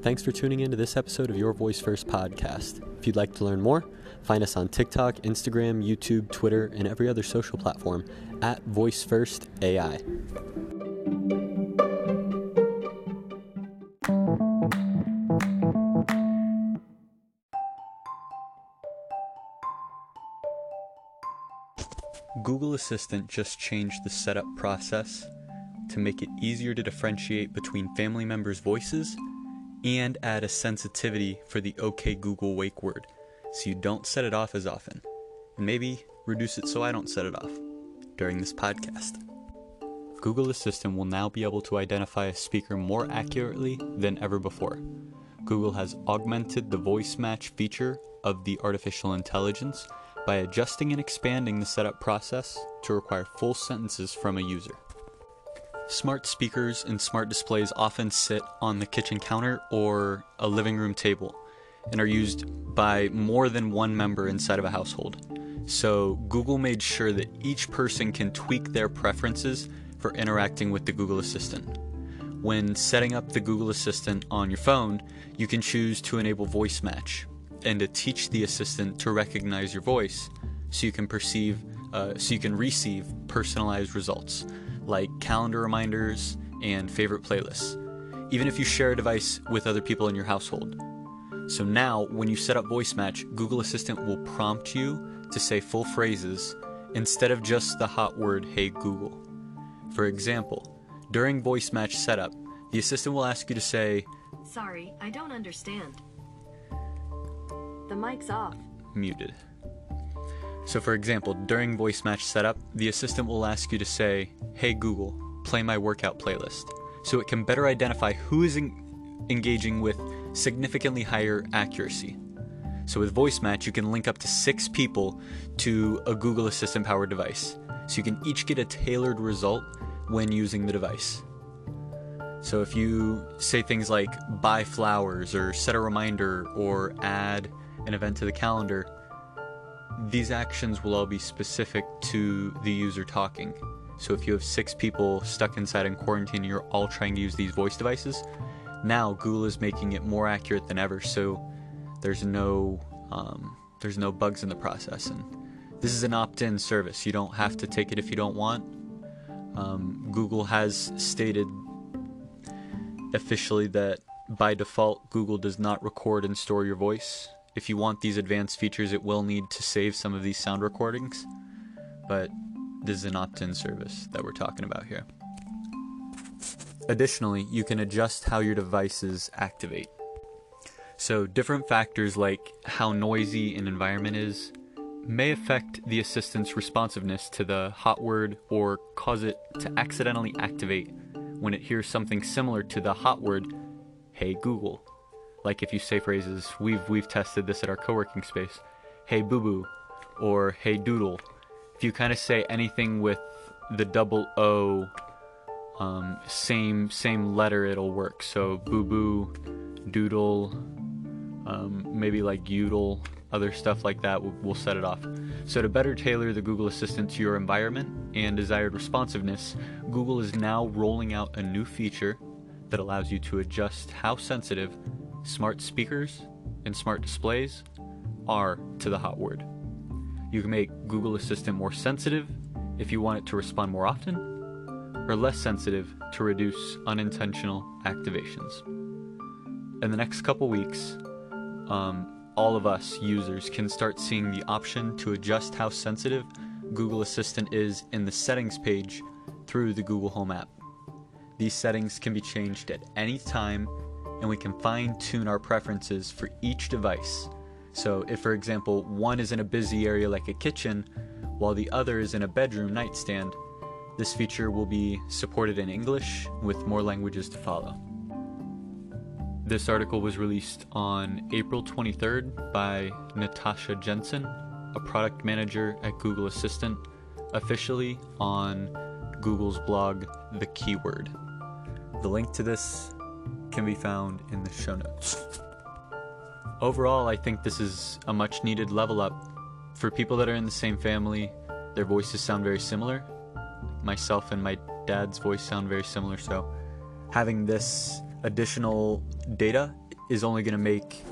Thanks for tuning in to this episode of Your Voice First podcast. If you'd like to learn more, find us on TikTok, Instagram, YouTube, Twitter, and every other social platform at Voice First AI. Google Assistant just changed the setup process to make it easier to differentiate between family members' voices and add a sensitivity for the OK Google wake word so you don't set it off as often. And maybe reduce it so I don't set it off during this podcast. Google Assistant will now be able to identify a speaker more accurately than ever before. Google has augmented the voice match feature of the artificial intelligence by adjusting and expanding the setup process to require full sentences from a user. Smart speakers and smart displays often sit on the kitchen counter or a living room table and are used by more than one member inside of a household. So, Google made sure that each person can tweak their preferences for interacting with the Google Assistant. When setting up the Google Assistant on your phone, you can choose to enable voice match and to teach the assistant to recognize your voice so you can perceive uh, so you can receive personalized results like calendar reminders and favorite playlists, even if you share a device with other people in your household. So now, when you set up Voice Match, Google Assistant will prompt you to say full phrases instead of just the hot word, Hey Google. For example, during Voice Match setup, the assistant will ask you to say, Sorry, I don't understand. The mic's off. muted. So, for example, during voice match setup, the assistant will ask you to say, Hey Google, play my workout playlist, so it can better identify who is en- engaging with significantly higher accuracy. So, with voice match, you can link up to six people to a Google Assistant powered device, so you can each get a tailored result when using the device. So, if you say things like buy flowers or set a reminder or add an event to the calendar, these actions will all be specific to the user talking. So if you have six people stuck inside in quarantine you're all trying to use these voice devices, now Google is making it more accurate than ever. So there's no um, there's no bugs in the process, and this is an opt-in service. You don't have to take it if you don't want. Um, Google has stated officially that by default, Google does not record and store your voice if you want these advanced features, it will need to save some of these sound recordings, but this is an opt in service that we're talking about here. Additionally, you can adjust how your devices activate. So, different factors like how noisy an environment is may affect the assistant's responsiveness to the hot word or cause it to accidentally activate when it hears something similar to the hot word, Hey Google. Like if you say phrases, we've we've tested this at our co-working space. Hey boo boo, or hey doodle. If you kind of say anything with the double O, um, same same letter, it'll work. So boo boo, doodle, um, maybe like udle, other stuff like that. We'll, we'll set it off. So to better tailor the Google Assistant to your environment and desired responsiveness, Google is now rolling out a new feature that allows you to adjust how sensitive smart speakers and smart displays are to the hot word. You can make Google Assistant more sensitive if you want it to respond more often, or less sensitive to reduce unintentional activations. In the next couple weeks, um, all of us users can start seeing the option to adjust how sensitive Google Assistant is in the settings page through the Google Home app. These settings can be changed at any time and we can fine tune our preferences for each device. So, if for example, one is in a busy area like a kitchen, while the other is in a bedroom nightstand, this feature will be supported in English with more languages to follow. This article was released on April 23rd by Natasha Jensen, a product manager at Google Assistant, officially on Google's blog, The Keyword. The link to this can be found in the show notes. Overall, I think this is a much needed level up. For people that are in the same family, their voices sound very similar. Myself and my dad's voice sound very similar, so having this additional data is only going to make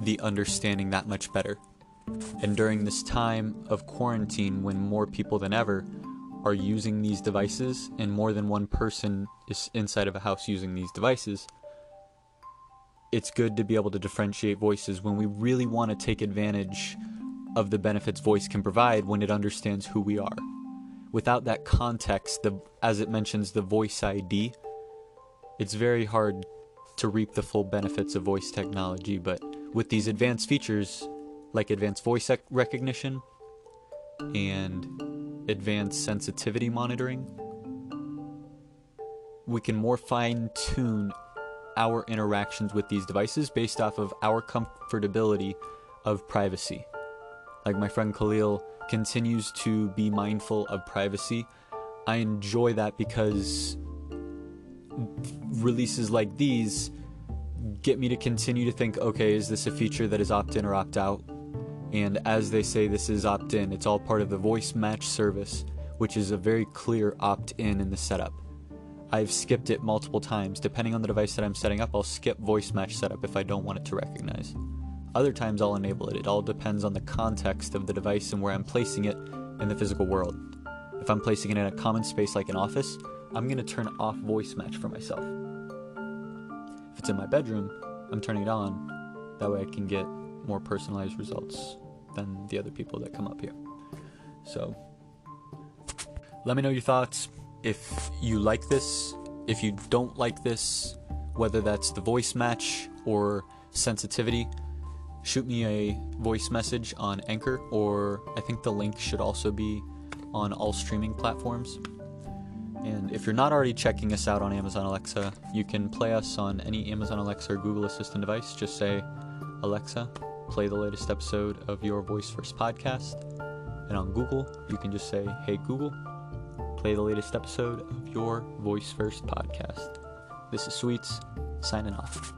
the understanding that much better. And during this time of quarantine, when more people than ever are using these devices and more than one person is inside of a house using these devices, it's good to be able to differentiate voices when we really want to take advantage of the benefits voice can provide when it understands who we are. Without that context, the, as it mentions the voice ID, it's very hard to reap the full benefits of voice technology. But with these advanced features, like advanced voice recognition and advanced sensitivity monitoring, we can more fine tune our interactions with these devices based off of our comfortability of privacy. Like my friend Khalil continues to be mindful of privacy. I enjoy that because releases like these get me to continue to think okay, is this a feature that is opt in or opt out? And as they say, this is opt in. It's all part of the voice match service, which is a very clear opt in in the setup. I've skipped it multiple times. Depending on the device that I'm setting up, I'll skip voice match setup if I don't want it to recognize. Other times I'll enable it. It all depends on the context of the device and where I'm placing it in the physical world. If I'm placing it in a common space like an office, I'm going to turn off voice match for myself. If it's in my bedroom, I'm turning it on. That way I can get more personalized results than the other people that come up here. So, let me know your thoughts if you like this, if you don't like this, whether that's the voice match or sensitivity, shoot me a voice message on Anchor, or I think the link should also be on all streaming platforms. And if you're not already checking us out on Amazon Alexa, you can play us on any Amazon Alexa or Google Assistant device. Just say, Alexa, play the latest episode of Your Voice First podcast. And on Google, you can just say, Hey Google, play the latest episode of your Voice First podcast. This is Sweets, signing off.